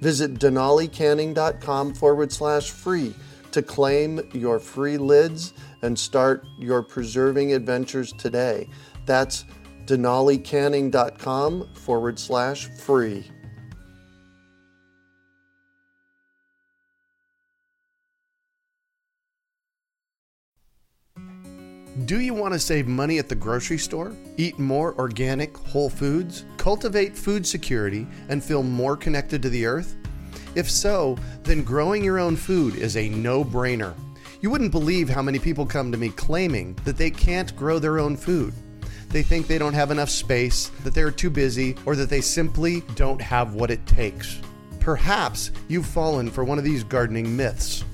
Visit denalicanning.com forward slash free to claim your free lids and start your preserving adventures today. That's denalicanning.com forward slash free. Do you want to save money at the grocery store? Eat more organic, whole foods? Cultivate food security and feel more connected to the earth? If so, then growing your own food is a no brainer. You wouldn't believe how many people come to me claiming that they can't grow their own food. They think they don't have enough space, that they're too busy, or that they simply don't have what it takes. Perhaps you've fallen for one of these gardening myths.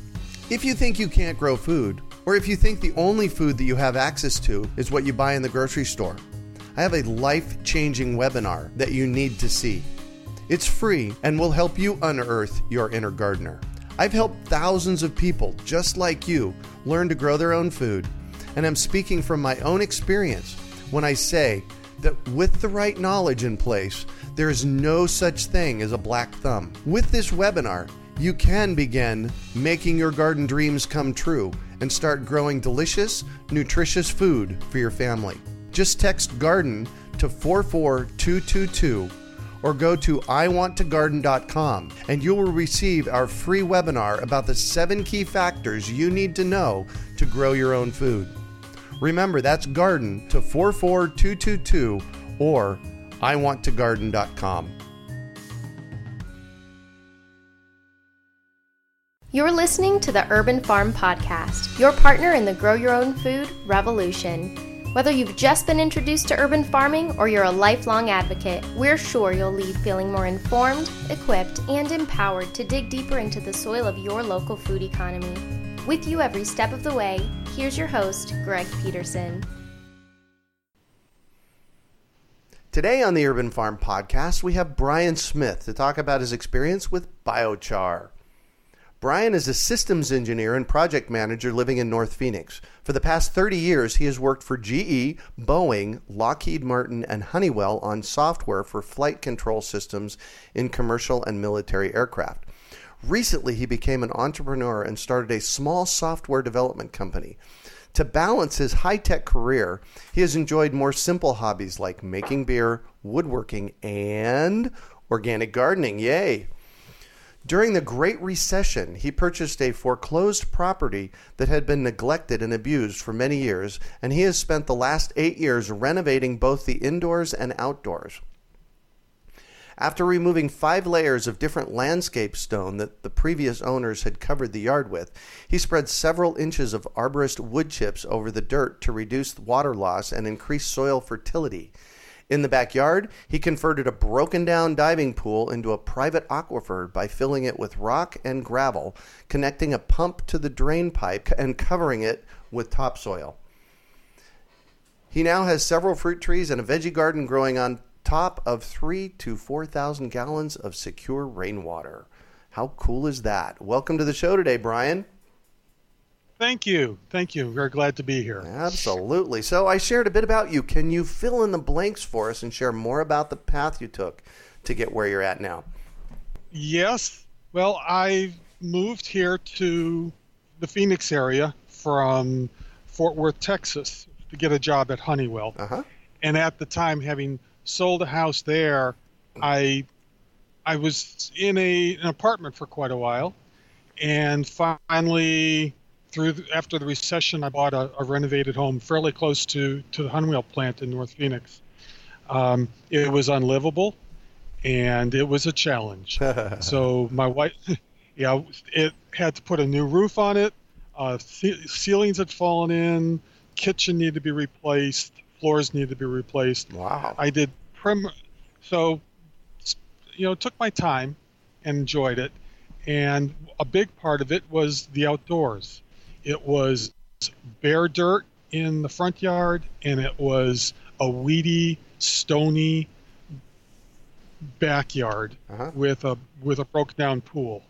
If you think you can't grow food, or if you think the only food that you have access to is what you buy in the grocery store, I have a life changing webinar that you need to see. It's free and will help you unearth your inner gardener. I've helped thousands of people just like you learn to grow their own food, and I'm speaking from my own experience when I say that with the right knowledge in place, there is no such thing as a black thumb. With this webinar, you can begin making your garden dreams come true and start growing delicious, nutritious food for your family. Just text garden to 44222 or go to iwanttogarden.com and you will receive our free webinar about the seven key factors you need to know to grow your own food. Remember, that's garden to 44222 or iwanttogarden.com. You're listening to the Urban Farm Podcast, your partner in the Grow Your Own Food revolution. Whether you've just been introduced to urban farming or you're a lifelong advocate, we're sure you'll leave feeling more informed, equipped, and empowered to dig deeper into the soil of your local food economy. With you every step of the way, here's your host, Greg Peterson. Today on the Urban Farm Podcast, we have Brian Smith to talk about his experience with biochar. Brian is a systems engineer and project manager living in North Phoenix. For the past 30 years, he has worked for GE, Boeing, Lockheed Martin, and Honeywell on software for flight control systems in commercial and military aircraft. Recently, he became an entrepreneur and started a small software development company. To balance his high tech career, he has enjoyed more simple hobbies like making beer, woodworking, and organic gardening. Yay! During the Great Recession, he purchased a foreclosed property that had been neglected and abused for many years, and he has spent the last eight years renovating both the indoors and outdoors. After removing five layers of different landscape stone that the previous owners had covered the yard with, he spread several inches of arborist wood chips over the dirt to reduce water loss and increase soil fertility. In the backyard, he converted a broken down diving pool into a private aquifer by filling it with rock and gravel, connecting a pump to the drain pipe, and covering it with topsoil. He now has several fruit trees and a veggie garden growing on top of three to 4,000 gallons of secure rainwater. How cool is that? Welcome to the show today, Brian. Thank you. Thank you. We're glad to be here. Absolutely. So, I shared a bit about you. Can you fill in the blanks for us and share more about the path you took to get where you're at now? Yes. Well, I moved here to the Phoenix area from Fort Worth, Texas to get a job at Honeywell. Uh-huh. And at the time, having sold a house there, I I was in a, an apartment for quite a while and finally through the, after the recession, I bought a, a, renovated home fairly close to to the Honeywell plant in North Phoenix. Um, it was unlivable, and it was a challenge. so my wife, yeah, it had to put a new roof on it. Uh, ce- ceilings had fallen in. Kitchen needed to be replaced. Floors needed to be replaced. Wow. I did prim. So, you know, took my time and enjoyed it. And a big part of it was the outdoors. It was bare dirt in the front yard, and it was a weedy, stony backyard uh-huh. with a with a broken down pool.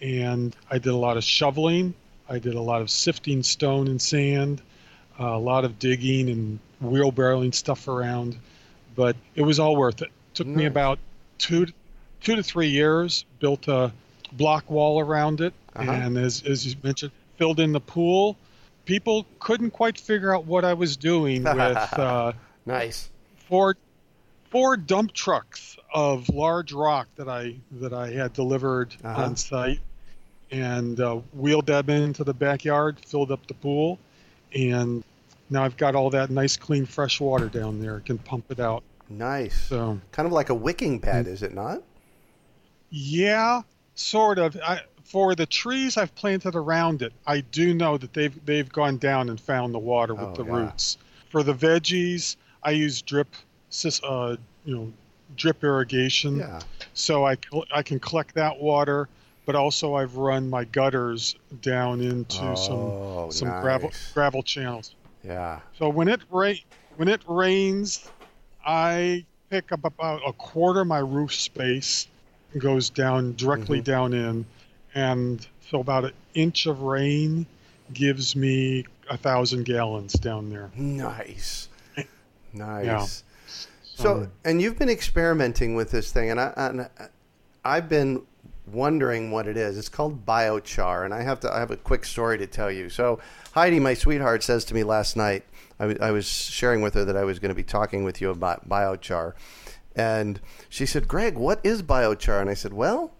And I did a lot of shoveling. I did a lot of sifting stone and sand, uh, a lot of digging and wheelbarrowing stuff around. But it was all worth it. Took nice. me about two two to three years. Built a block wall around it, uh-huh. and as as you mentioned, filled in the pool. People couldn't quite figure out what I was doing with uh, nice four four dump trucks of large rock that I that I had delivered uh-huh. on site, and uh, wheeled them into the backyard, filled up the pool, and now I've got all that nice, clean, fresh water down there. I can pump it out. Nice. So kind of like a wicking pad, is it not? Yeah, sort of. I, for the trees I've planted around it, I do know that they've they've gone down and found the water with oh, the yeah. roots. For the veggies, I use drip, uh, you know, drip irrigation. Yeah. So I I can collect that water, but also I've run my gutters down into oh, some some nice. gravel gravel channels. Yeah. So when it rain when it rains, I pick up about a quarter of my roof space goes down directly mm-hmm. down in and so about an inch of rain gives me a thousand gallons down there. Nice, nice. Yeah. So, and you've been experimenting with this thing, and, I, and I've been wondering what it is. It's called biochar, and I have to. I have a quick story to tell you. So, Heidi, my sweetheart, says to me last night. I, w- I was sharing with her that I was going to be talking with you about biochar, and she said, "Greg, what is biochar?" And I said, "Well."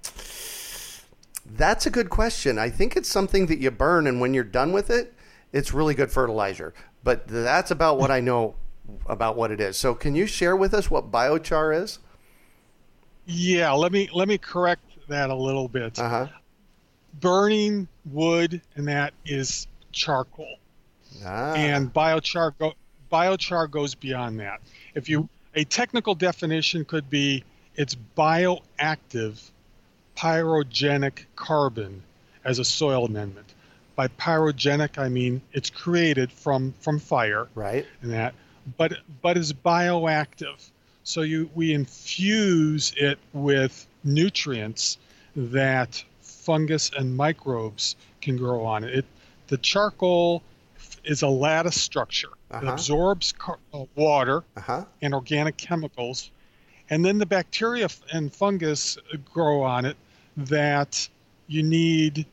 That's a good question. I think it's something that you burn, and when you're done with it, it's really good fertilizer. But that's about what I know about what it is. So, can you share with us what biochar is? Yeah, let me let me correct that a little bit. Uh-huh. Burning wood and that is charcoal, ah. and biochar go, biochar goes beyond that. If you a technical definition could be it's bioactive pyrogenic carbon as a soil amendment. By pyrogenic, I mean it's created from from fire, right? And that, but but is bioactive. So you we infuse it with nutrients that fungus and microbes can grow on it. it the charcoal is a lattice structure. Uh-huh. It absorbs car- uh, water uh-huh. and organic chemicals, and then the bacteria and fungus grow on it that you need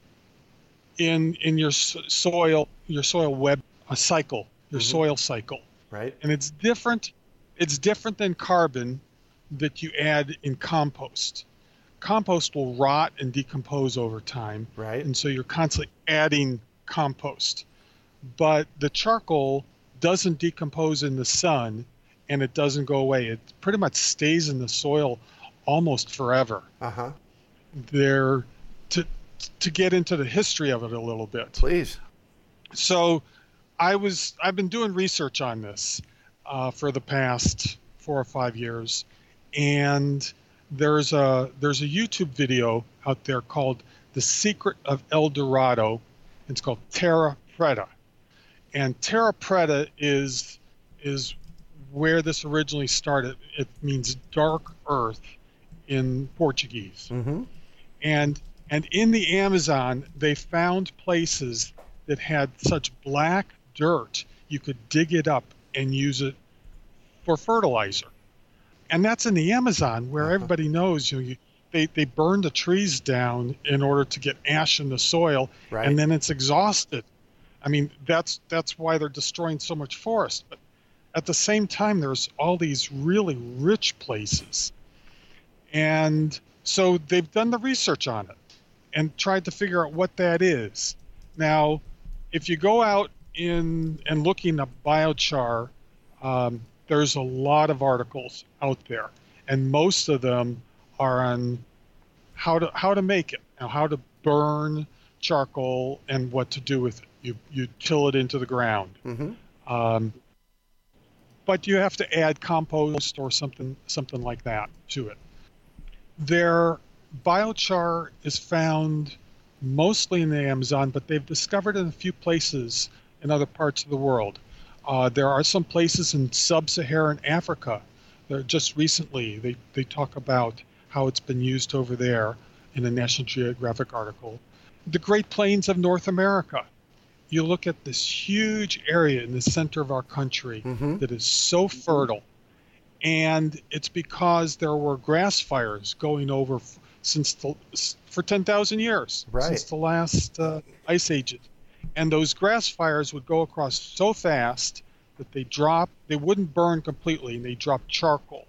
in in your soil your soil web a cycle your mm-hmm. soil cycle. Right. And it's different it's different than carbon that you add in compost. Compost will rot and decompose over time. Right. And so you're constantly adding compost. But the charcoal doesn't decompose in the sun and it doesn't go away. It pretty much stays in the soil almost forever. Uh-huh there to to get into the history of it a little bit. Please. So, I was I've been doing research on this uh, for the past four or five years, and there's a there's a YouTube video out there called "The Secret of El Dorado." It's called Terra Preta, and Terra Preta is is where this originally started. It means dark earth in Portuguese. Mm-hmm and and in the Amazon they found places that had such black dirt you could dig it up and use it for fertilizer. And that's in the Amazon where uh-huh. everybody knows you, know, you they, they burn the trees down in order to get ash in the soil right. and then it's exhausted. I mean that's that's why they're destroying so much forest. But at the same time there's all these really rich places. And so they've done the research on it and tried to figure out what that is. Now, if you go out in and looking at biochar, um, there's a lot of articles out there, and most of them are on how to how to make it, how to burn charcoal, and what to do with it. You you till it into the ground. Mm-hmm. Um, but you have to add compost or something something like that to it. Their biochar is found mostly in the Amazon, but they've discovered in a few places in other parts of the world. Uh, there are some places in sub-Saharan Africa. That just recently they, they talk about how it's been used over there in a National Geographic article. The Great Plains of North America. You look at this huge area in the center of our country Mhm. that is so fertile, and it's because there were grass fires going over f- since the, s- for 10,000 years Right. since the last uh, ice ages, and those grass fires would go across so fast that they drop they wouldn't burn completely and they drop charcoal,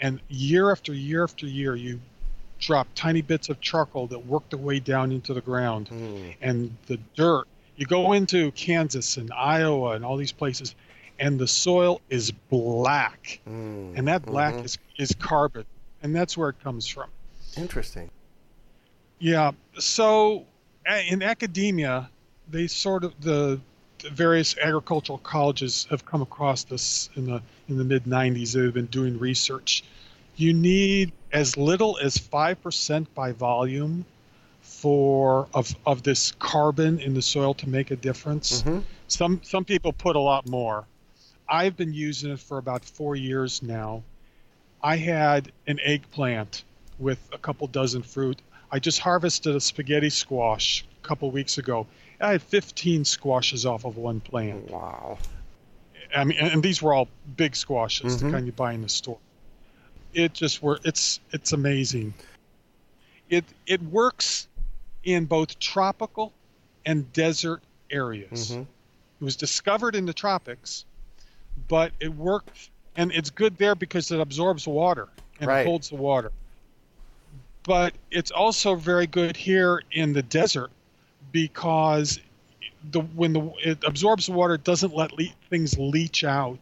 and year after year after year you drop tiny bits of charcoal that work their way down into the ground Mm. and the dirt. You go into Kansas and Iowa and all these places, and the soil is black, Mm. and that black Mhm. is is carbon, and that's where it comes from. Interesting. Yeah. So in academia, they sort of the, the various agricultural colleges have come across this in the in the mid 90s. They've been doing research. You need as little as five percent by volume for of of this carbon in the soil to make a difference. hmm Some some people put a lot more. I've been using it for about four years now. I had an eggplant with a couple dozen fruit. I just harvested a spaghetti squash a couple weeks ago. I had 15 squashes off of one plant. Wow. I mean, and these were all big squashes, Mhm. the kind you buy in the store. It just were. It's it's amazing. It it works in both tropical and desert areas. hmm It was discovered in the tropics, but it worked, and it's good there because it absorbs water and Right. holds the water. But it's also very good here in the desert because the when the it absorbs the water, it doesn't let le- things leach out,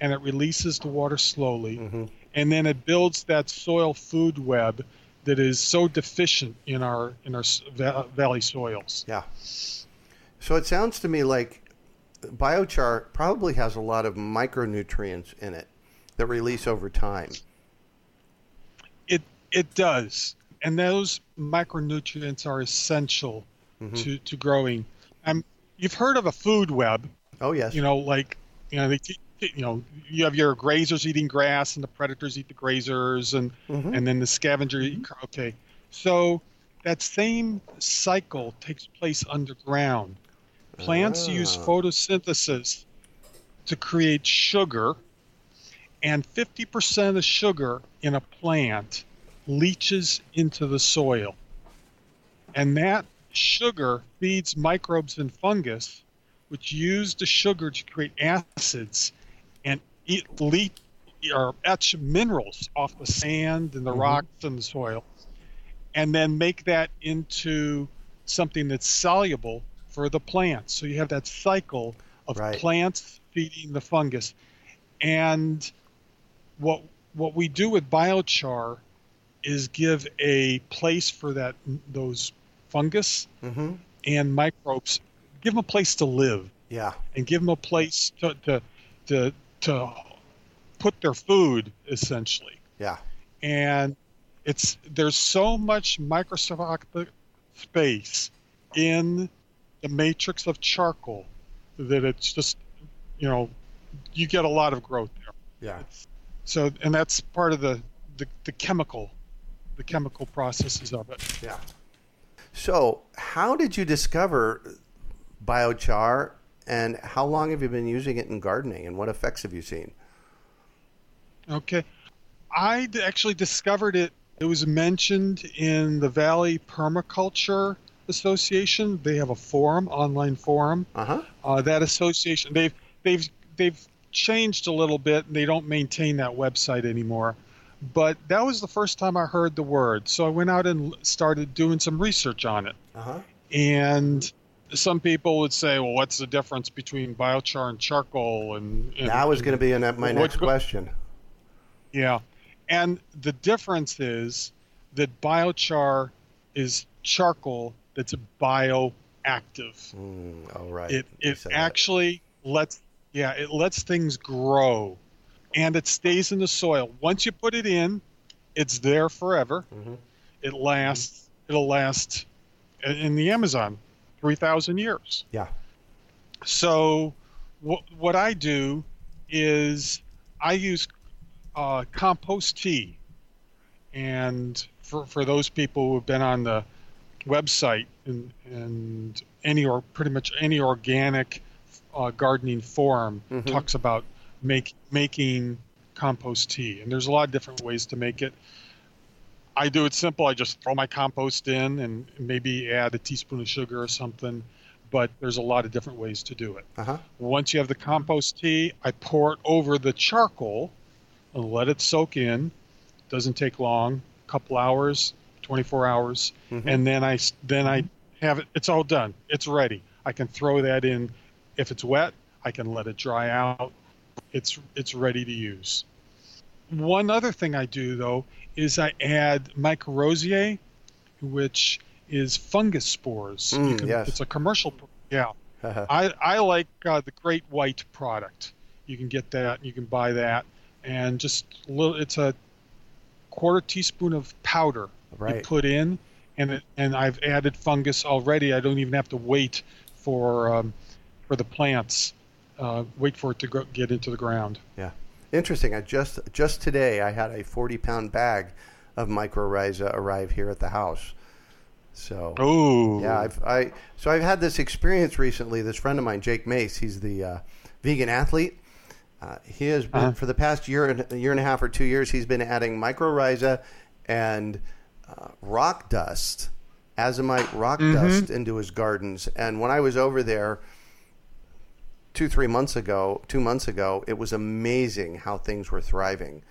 and it releases the water slowly, hmm and then it builds that soil food web that is so deficient in our in our va- valley soils. Yeah. So it sounds to me like biochar probably has a lot of micronutrients in it that release over time. It it does, and those micronutrients are essential Mhm. to to growing. Um, you've heard of a food web, Oh yes. you know, like you know they you know you have your grazers eating grass, and the predators eat the grazers, and Mhm. and then the scavenger eat. Okay, so that same cycle takes place underground. Plants use Ah. photosynthesis to create sugar, and 50% of the sugar in a plant leaches into the soil. And that sugar feeds microbes and fungus, which use the sugar to create acids and eat, leach or etch minerals off the sand and the Mhm. rocks and the soil, and then make that into something that's soluble for the plants. So you have that cycle of Right. plants feeding the fungus. And what what we do with biochar is give a place for that those fungus hmm and microbes, give them a place to live Yeah. and give them a place to to to, to put their food essentially Yeah. and it's there's so much microscopic space in the matrix of charcoal that it's just you know you get a lot of growth there Yeah. so and that's part of the the, the chemical the chemical processes of it Yeah. So, how did you discover biochar and how long have you been using it in gardening and what effects have you seen? Okay. i actually discovered it. It was mentioned in the Valley Permaculture Association. They have a forum, online forum. Uh-huh. Uh, that association, they've they've they've changed a little bit. and They don't maintain that website anymore. But that was the first time I heard the word. So I went out and started doing some research on it. Uh-huh. And some people would say, well, what's the difference between biochar and charcoal? And, and that was going to be in my next question. Yeah, and the difference is that biochar is charcoal that's bioactive. Mm, all right. It it actually that. lets yeah it lets things grow, and it stays in the soil. Once you put it in, it's there forever. Mm-hmm. It lasts. It'll last in the Amazon 3,000 years. Yeah. So, what, what I do is I use uh, compost tea. And for, for those people who have been on the website and, and any or pretty much any organic uh, gardening forum mm-hmm. talks about make, making compost tea. And there's a lot of different ways to make it. I do it simple. I just throw my compost in and maybe add a teaspoon of sugar or something. But there's a lot of different ways to do it. Uh-huh. Once you have the compost tea, I pour it over the charcoal and let it soak in. Doesn't take long, a couple hours, 24 hours, mm-hmm. and then I then I have it. It's all done. It's ready. I can throw that in. If it's wet, I can let it dry out. It's it's ready to use. One other thing I do though is I add mycorrhizae, which is fungus spores. Mm, can, yes. It's a commercial. Yeah. I, I like uh, the Great White product. You can get that. You can buy that, and just a little. It's a quarter teaspoon of powder right. you put in, and it, and I've added fungus already. I don't even have to wait for um, for the plants. Uh, wait for it to go, get into the ground. Yeah. Interesting. I just just today I had a 40 pound bag of mycorrhiza arrive here at the house. So oh yeah, I've I so I've had this experience recently. This friend of mine, Jake Mace, he's the uh, vegan athlete. Uh, he has been uh-huh. for the past year and a year and a half or two years. He's been adding mycorrhiza and uh, rock dust, azomite rock mm-hmm. dust into his gardens. And when I was over there two three months ago, two months ago, it was amazing how things were thriving.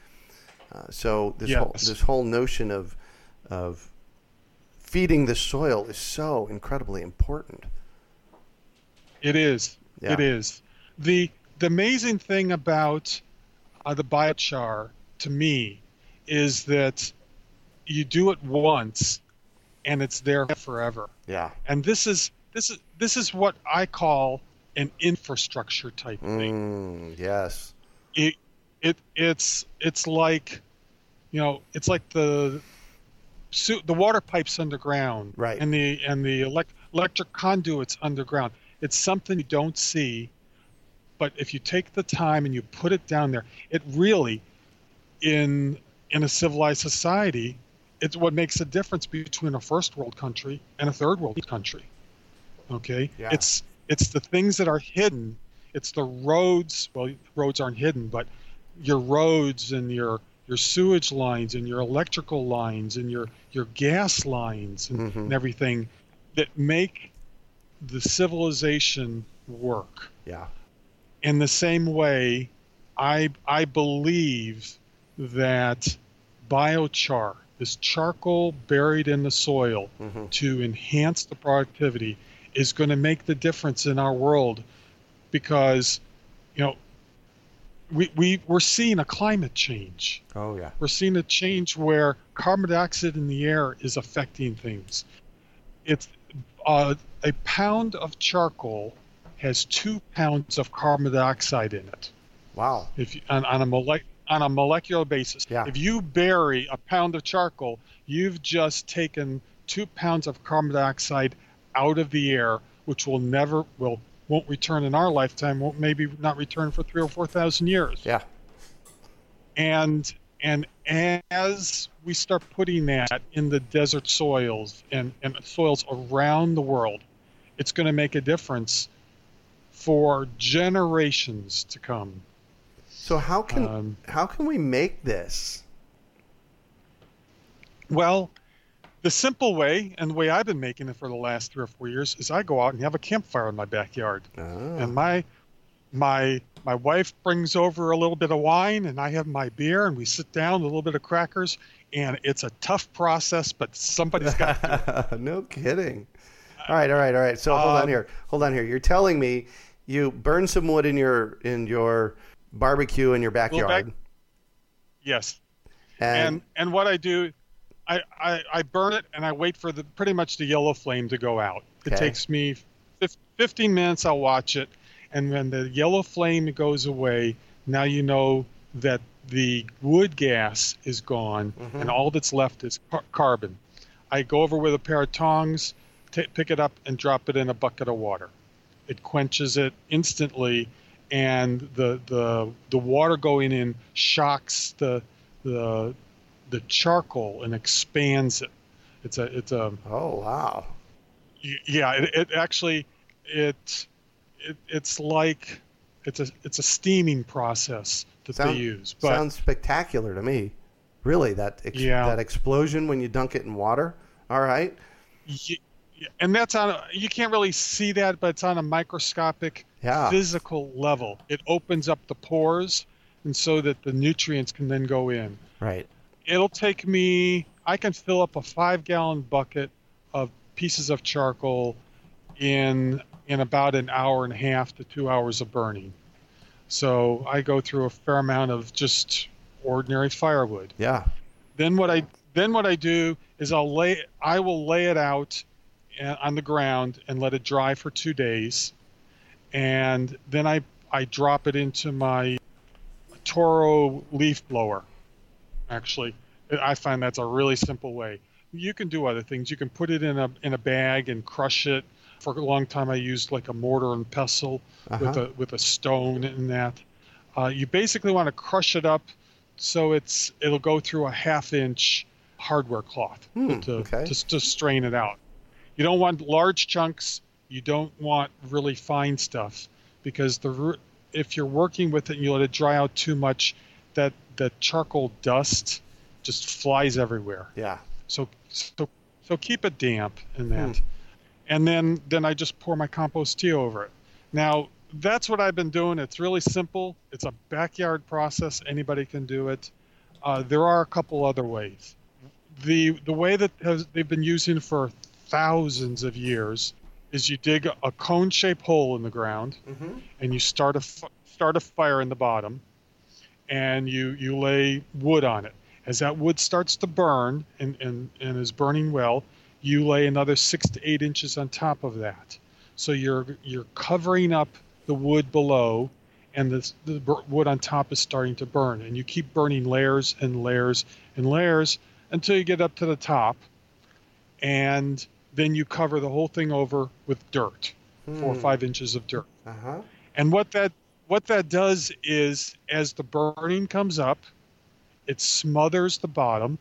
Uh, so this yes. whole this whole notion of of feeding the soil is so incredibly important. It is. Yeah. It is. the The amazing thing about uh, the biochar to me is that you do it once and it's there forever. Yeah. And this is this is this is what I call an infrastructure type thing. Mm, yes. It it it's it's like you know it's like the the water pipes underground right and the and the elect, electric conduits underground it's something you don't see but if you take the time and you put it down there it really in in a civilized society it's what makes a difference between a first world country and a third world country okay yeah. it's it's the things that are hidden. It's the roads. Well, roads aren't hidden, but your roads and your your sewage lines and your electrical lines and your your gas lines and, mm-hmm. and everything that make the civilization work. Yeah. In the same way, I I believe that biochar, this charcoal buried in the soil mm-hmm. to enhance the productivity, is going to make the difference in our world because you know we, we we're seeing a climate change. Oh yeah. We're seeing a change where carbon dioxide in the air is affecting things. It's uh, a pound of charcoal has two pounds of carbon dioxide in it. Wow. If you, on, on a mole- on a molecular basis, yeah. if you bury a pound of charcoal, you've just taken two pounds of carbon dioxide out of the air, which will never will won't return in our lifetime, won't maybe not return for three or four thousand years. Yeah. And and as we start putting that in the desert soils and, and soils around the world, it's going to make a difference for generations to come. So how can um, how can we make this? Well, the simple way, and the way I've been making it for the last three or four years, is I go out and have a campfire in my backyard, oh. and my my my wife brings over a little bit of wine, and I have my beer, and we sit down, a little bit of crackers, and it's a tough process, but somebody's got to. no kidding. All right, all right, all right. So hold on Um, here. Hold on here. You're telling me you burn some wood in your in your barbecue in your backyard, back- Yes. and, and and what I do, I, I I burn it and I wait for the pretty much the yellow flame to go out. It takes me fif- 15 minutes. I'll watch it, and when the yellow flame goes away, now you know that the wood gas is gone, Mhm. and all that's left is car- carbon. I go over with a pair of tongs, ta pick it up, and drop it in a bucket of water. It quenches it instantly, and the the the water going in shocks the the the charcoal and expands it. It's a it's a oh wow, yeah. It, it actually it, it it's like it's a it's a steaming process that Sound- they use. But sounds spectacular to me. Really, that ex- Yeah. that explosion when you dunk it in water. All right, y- y- and that's on a, you can't really see that, but it's on a microscopic yeah, physical level. It opens up the pores, and so that the nutrients can then go in. right. it'll take me i can fill up a five gallon bucket of pieces of charcoal in in about an hour and a half to two hours of burning so i go through a fair amount of just ordinary firewood Yeah, then what i then what i do is i'll lay i will lay it out uh, on the ground and let it dry for two days and then i i drop it into my toro leaf blower actually. I find that's a really simple way. You can do other things. You can put it in a in a bag and crush it. For a long time i used like a mortar and pestle with Uh-huh. a with a stone and that. Uh, you basically want to crush it up so it's it'll go through a half inch hardware cloth Hmm, to, okay. to to strain it out. You don't want large chunks you don't want really fine stuff because the if you're working with it and you let it dry out too much that the charcoal dust just flies everywhere. Yeah. so so so keep it damp in that. Hmm. and then then i just pour my compost tea over it. Now that's what i've been doing. It's really simple. It's a backyard process. Anybody can do it. Uh, there are a couple other ways. The the way that has, they've been using for thousands of years is you dig a cone shaped hole in the ground Mm-hmm. and you start a f- start a fire in the bottom, and you you lay wood on it. As that wood starts to burn and, and, and is burning well, you lay another six to eight inches on top of that. So you're you're covering up the wood below, and the, the wood on top is starting to burn, and you keep burning layers and layers and layers until you get up to the top, and then you cover the whole thing over with dirt, four or Hmm. five inches of dirt. Uh huh. And what that what that does is as the burning comes up, it smothers the bottom,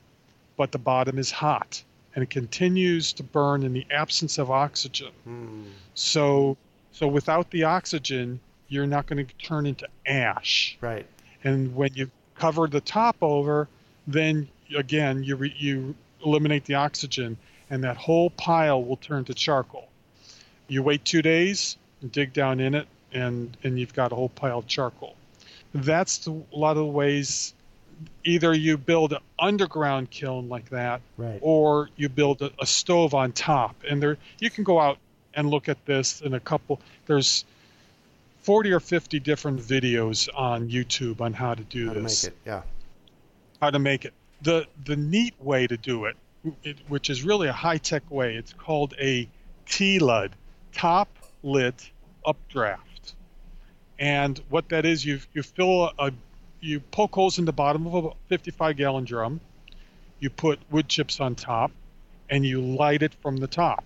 but the bottom is hot and it continues to burn in the absence of oxygen. Hmm. So so without the oxygen, you're not going to turn into ash. Right. And when you cover the top over, then again you re, you eliminate the oxygen and that whole pile will turn to charcoal. You wait 2 days, dig down in it and and you've got a whole pile of charcoal. That's the, a lot of the ways either you build an underground kiln like that Right. or you build a, a stove on top. And there, you can go out and look at this in a couple. There's 40 or 50 different videos on YouTube on how to do How to make it? Yeah. how to make it. The the neat way to do it, it which is really a high tech way. It's called a T-LUD, top lit updraft. And what that is, you you fill a, you poke holes in the bottom of a 55 gallon drum, you put wood chips on top, and you light it from the top,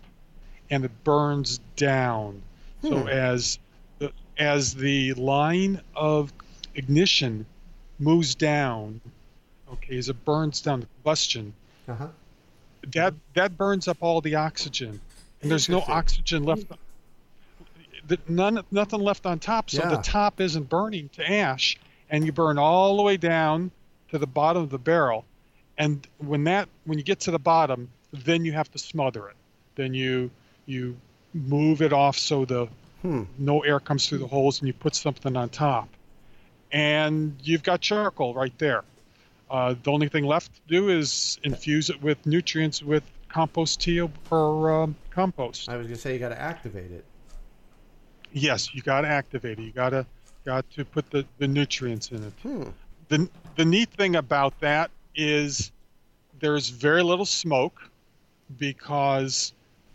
and it burns down. So Hmm. as the as the line of ignition moves down, okay, as it burns down the combustion, Uh huh. That that burns up all the oxygen, and there's no oxygen left. The, none, nothing left on top, so Yeah. the top isn't burning to ash, and you burn all the way down to the bottom of the barrel, and when that when you get to the bottom, then you have to smother it. Then you you move it off so the Hmm. no air comes through the holes, and you put something on top, and you've got charcoal right there. Uh, the only thing left to do is infuse it with nutrients with compost tea or um, compost. I was going to say you got to activate it. Yes, you got to activate it. You got to got to put the, the nutrients in it. Hmm. The the neat thing about that is there's very little smoke because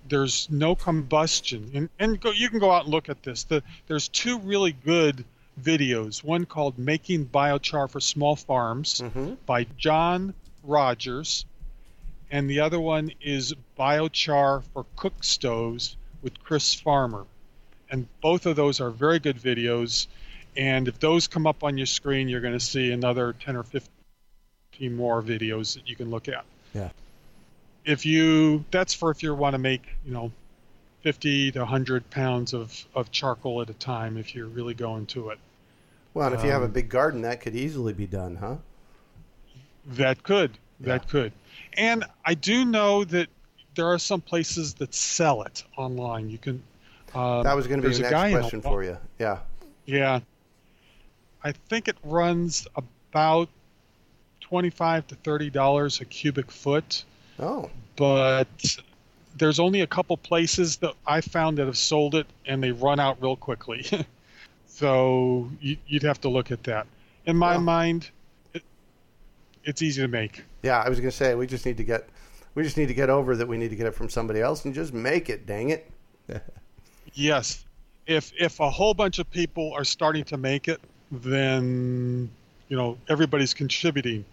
there's no combustion. And, and go, you can go out and look at this. The, there's two really good videos. One called "Making Biochar for Small Farms" Mm-hmm. by John Rogers, and the other one is Biochar for Cook Stoves with Chris Farmer. And both of those are very good videos. And if those come up on your screen, you're going to see another 10 or 15 more videos that you can look at. Yeah. If you, that's for if you want to make, you know, 50 to 100 pounds of, of charcoal at a time if you're really going to it. Well, and if you have a Um, big garden, that could easily be done, huh? That could. That Yeah. could. And I do know that there are some places that sell it online. You can. Um, that was going to be the a next question for you. Yeah. Yeah. I think it runs about twenty-five to thirty dollars a cubic foot, Oh, but there's only a couple places that I found that have sold it, and they run out real quickly. so you, you'd have to look at that. In my mind, it, it's easy to make. yeah. I was going to say we just need to get we just need to get over that we need to get it from somebody else and just make it. Dang it. Yes. If if a whole bunch of people are starting to make it, then you know everybody's contributing.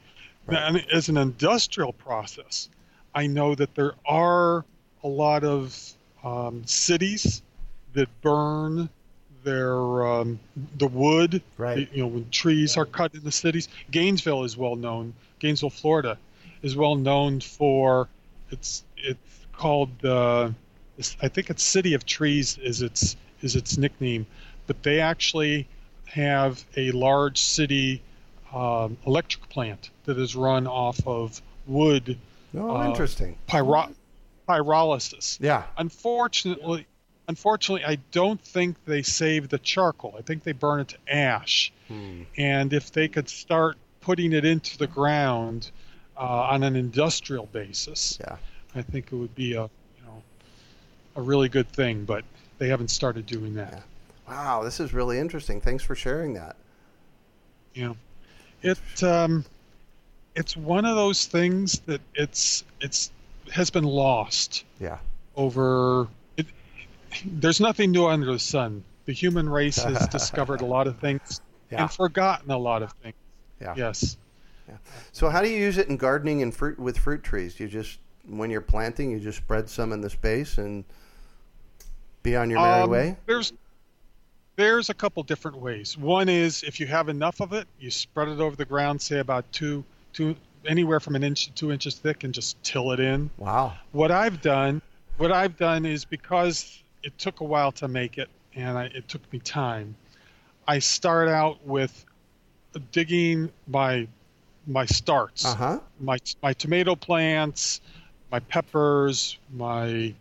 Now, and as an industrial process, I know that there are a lot of um, cities that burn their um, the wood. Right. You know, when trees are cut in the cities. Gainesville is well known. Gainesville, Florida, is well known for it's it's called uh, it's- I think it's City of Trees is its is its nickname, but they actually have a large city um, electric plant that is run off of wood Oh, Uh, interesting. pyro- pyrolysis. Yeah. Unfortunately, unfortunately, I don't think they save the charcoal. I think they burn it to ash. Hmm. And if they could start putting it into the ground uh, on an industrial basis, Yeah. I think it would be a you know a really good thing. But they haven't started doing that. Wow, this is really interesting. Thanks for sharing that. Yeah, it um, it's one of those things that it's it's has been lost Yeah. over. It, there's nothing new under the sun. The human race has discovered a lot of things Yeah. and forgotten a lot of things. Yeah. Yes. Yeah. So how do you use it in gardening and fruit with fruit trees? You just when you're planting, you just spread some in the space and be on your merry Um, way? There's there's a couple different ways. One is if you have enough of it, you spread it over the ground, say about two two anywhere from an inch to two inches thick, and just till it in. Wow. What I've done, what I've done is because it took a while to make it, and I, it took me time. I start out with digging my my starts Uh huh. my my tomato plants, my peppers, my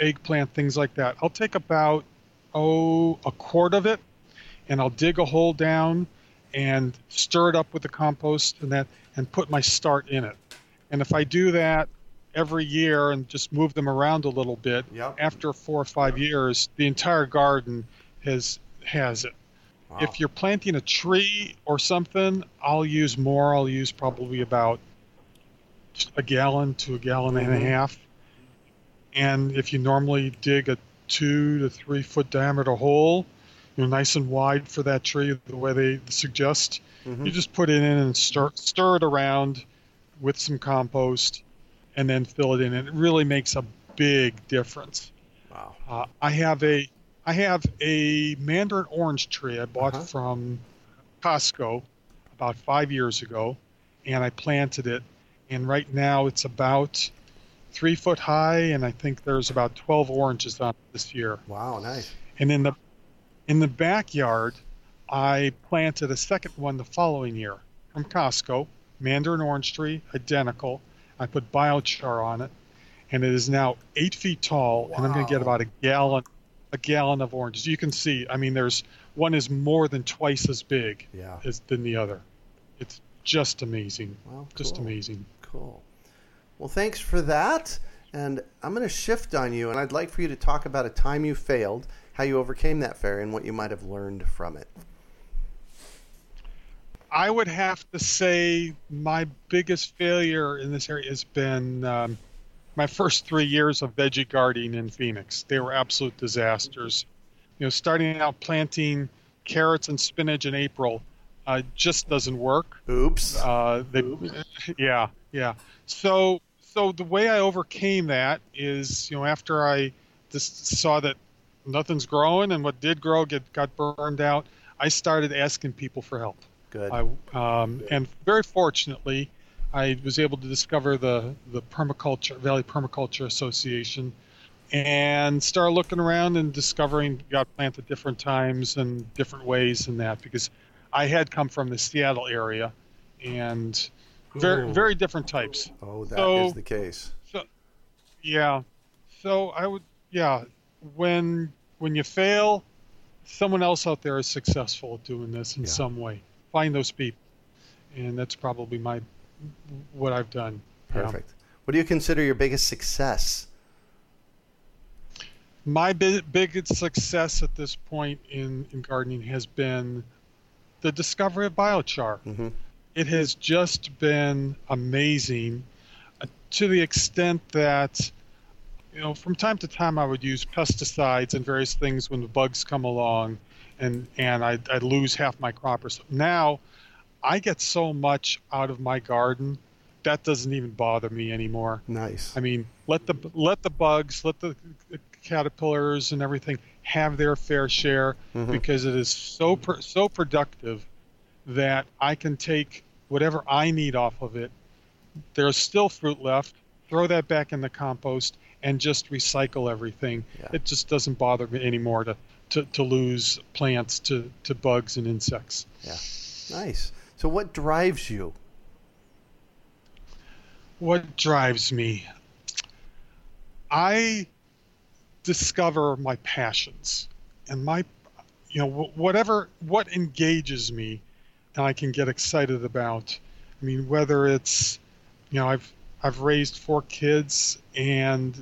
eggplant, things like that. I'll take about oh a quart of it, and I'll dig a hole down and stir it up with the compost and that, and put my start in it. And if I do that every year and just move them around a little bit, Yep. after four or five years, the entire garden has has it. Wow. If you're planting a tree or something, I'll use more. I'll use probably about a gallon to a gallon and Mhm. a half. And if you normally dig a two to three foot diameter hole, you know, nice and wide for that tree, the way they suggest, Mhm. you just put it in and stir stir it around with some compost, and then fill it in. And it really makes a big difference. Wow. Uh, I have a I have a mandarin orange tree I bought Uh-huh. from Costco about five years ago, and I planted it. And right now it's about three foot high, and I think there's about 12 oranges on it this year. Wow. Nice. And in the in the backyard, I planted a second one the following year from Costco, mandarin orange tree, identical. I put biochar on it, and it is now eight feet tall, and I'm going to get about a gallon a gallon of oranges. You can see, I mean, there's one is more than twice as big Yeah. as than the other. It's just amazing, Well, just amazing. Cool. Well, thanks for that. And I'm going to shift on you, and I'd like for you to talk about a time you failed, how you overcame that failure, and what you might have learned from it. I would have to say my biggest failure in this area has been um, my first three years of veggie gardening in Phoenix. They were absolute disasters. You know, starting out planting carrots and spinach in April uh, just doesn't work. Oops. Uh, they, yeah, yeah. So, so the way I overcame that is, you know, after I just saw that nothing's growing and what did grow get got burned out, I started asking people for help. Good. I, um, and very fortunately, I was able to discover the the permaculture Valley Permaculture Association, and start looking around and discovering got planted at different times and different ways and that because I had come from the Seattle area, and very Ooh. very different types. oh, that is so- the case. So, yeah. So I would, yeah. When when you fail, someone else out there is successful at doing this in Yeah. some way. Find those people, and that's probably my what I've done. Yeah. Perfect. What do you consider your biggest success? My bi- biggest success at this point in, in gardening has been the discovery of biochar. hmm it has just been amazing uh, to the extent that you know from time to time I would use pesticides and various things when the bugs come along and and I'd, I'd lose half my crop or so. Now I get so much out of my garden that doesn't even bother me anymore. Nice. I mean, let the let the bugs, let the caterpillars and everything have their fair share Mhm. because it is so pr- so productive that I can take whatever I need off of it. There's still fruit left. Throw that back in the compost and just recycle everything. Yeah. It just doesn't bother me anymore to, to, to lose plants to, to bugs and insects. Yeah. Nice. So, what drives you? What drives me? I discover my passions and my, you know, whatever, what engages me and I can get excited about. I mean, whether it's, you know, I've, I've raised four kids and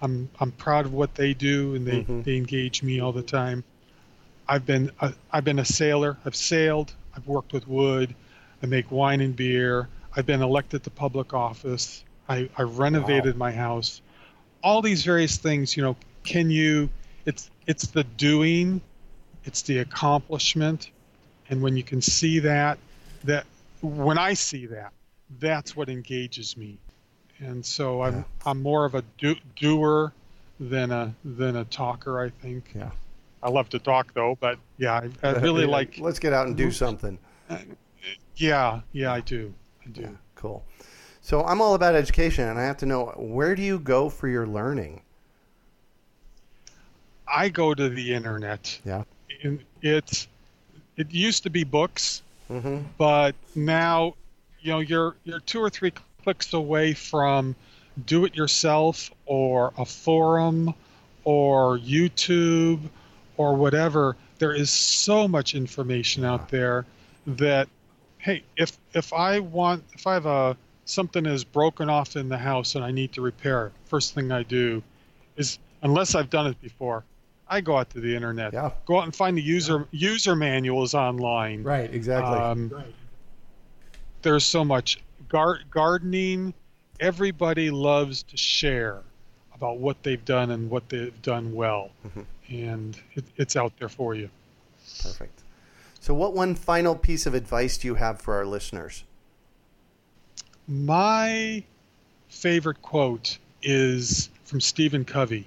I'm, I'm proud of what they do and they, Mhm. they engage me all the time. I've been, a, I've been a sailor. I've sailed. I've worked with wood. I make wine and beer. I've been elected to public office. I, I renovated my house. All these various things, you know, can you it's it's the doing, it's the accomplishment, and when you can see that, that when I see that, that's what engages me. And so I'm Yeah. I'm more of a do, doer than a than a talker, I think. Yeah. I love to talk though, but yeah, I, I really like Let's get out and do something. yeah, yeah, I do. I do. Yeah, cool. So I'm all about education, and I have to know where do you go for your learning? I go to the internet. Yeah. And it's it used to be books, Mm-hmm. but now you know you're you're two or three clicks away from do it yourself or a forum or YouTube or whatever. There is so much information out there that hey, if if I want if I have a something is broken off in the house and I need to repair it, first thing I do is unless I've done it before, I go out to the internet. Yeah. Go out and find the user user manuals online. Right. Exactly. Um, there's so much Gar- gardening. Everybody loves to share about what they've done and what they've done well, Mhm. and it, it's out there for you. Perfect. So, what one final piece of advice do you have for our listeners? My favorite quote is from Stephen Covey: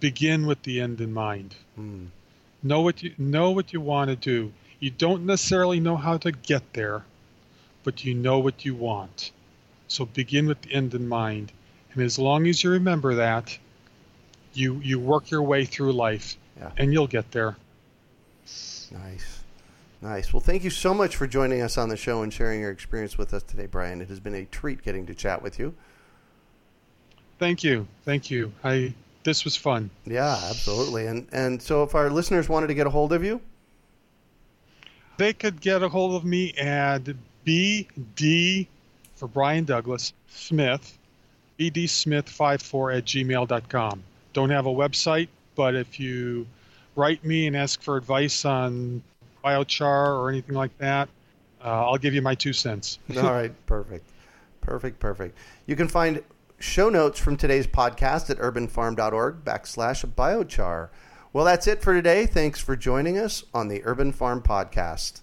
"Begin with the end in mind. Hmm. Know what you know what you want to do. You don't necessarily know how to get there, but you know what you want. So begin with the end in mind. And as long as you remember that, you you work your way through life, Yeah. and you'll get there. Nice. Nice. Well, thank you so much for joining us on the show and sharing your experience with us today, Brian. It has been a treat getting to chat with you. Thank you, thank you. I this was fun. Yeah, absolutely. And and so, if our listeners wanted to get a hold of you, They could get a hold of me at BD for Brian Douglas Smith bdsmith54 at gmail.com. Don't have a website, but if you write me and ask for advice on biochar or anything like that, uh, I'll give you my two cents. All right, perfect. Perfect, perfect. You can find show notes from today's podcast at urbanfarm.org backslash biochar. Well, that's it for today. Thanks for joining us on the Urban Farm Podcast.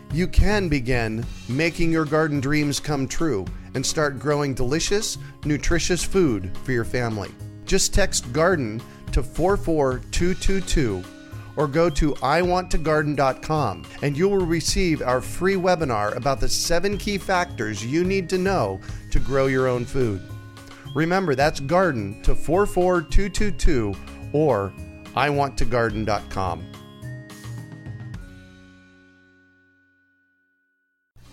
you can begin making your garden dreams come true and start growing delicious, nutritious food for your family. Just text garden to 44222 or go to iwanttogarden.com and you will receive our free webinar about the seven key factors you need to know to grow your own food. Remember, that's garden to 44222 or iwanttogarden.com.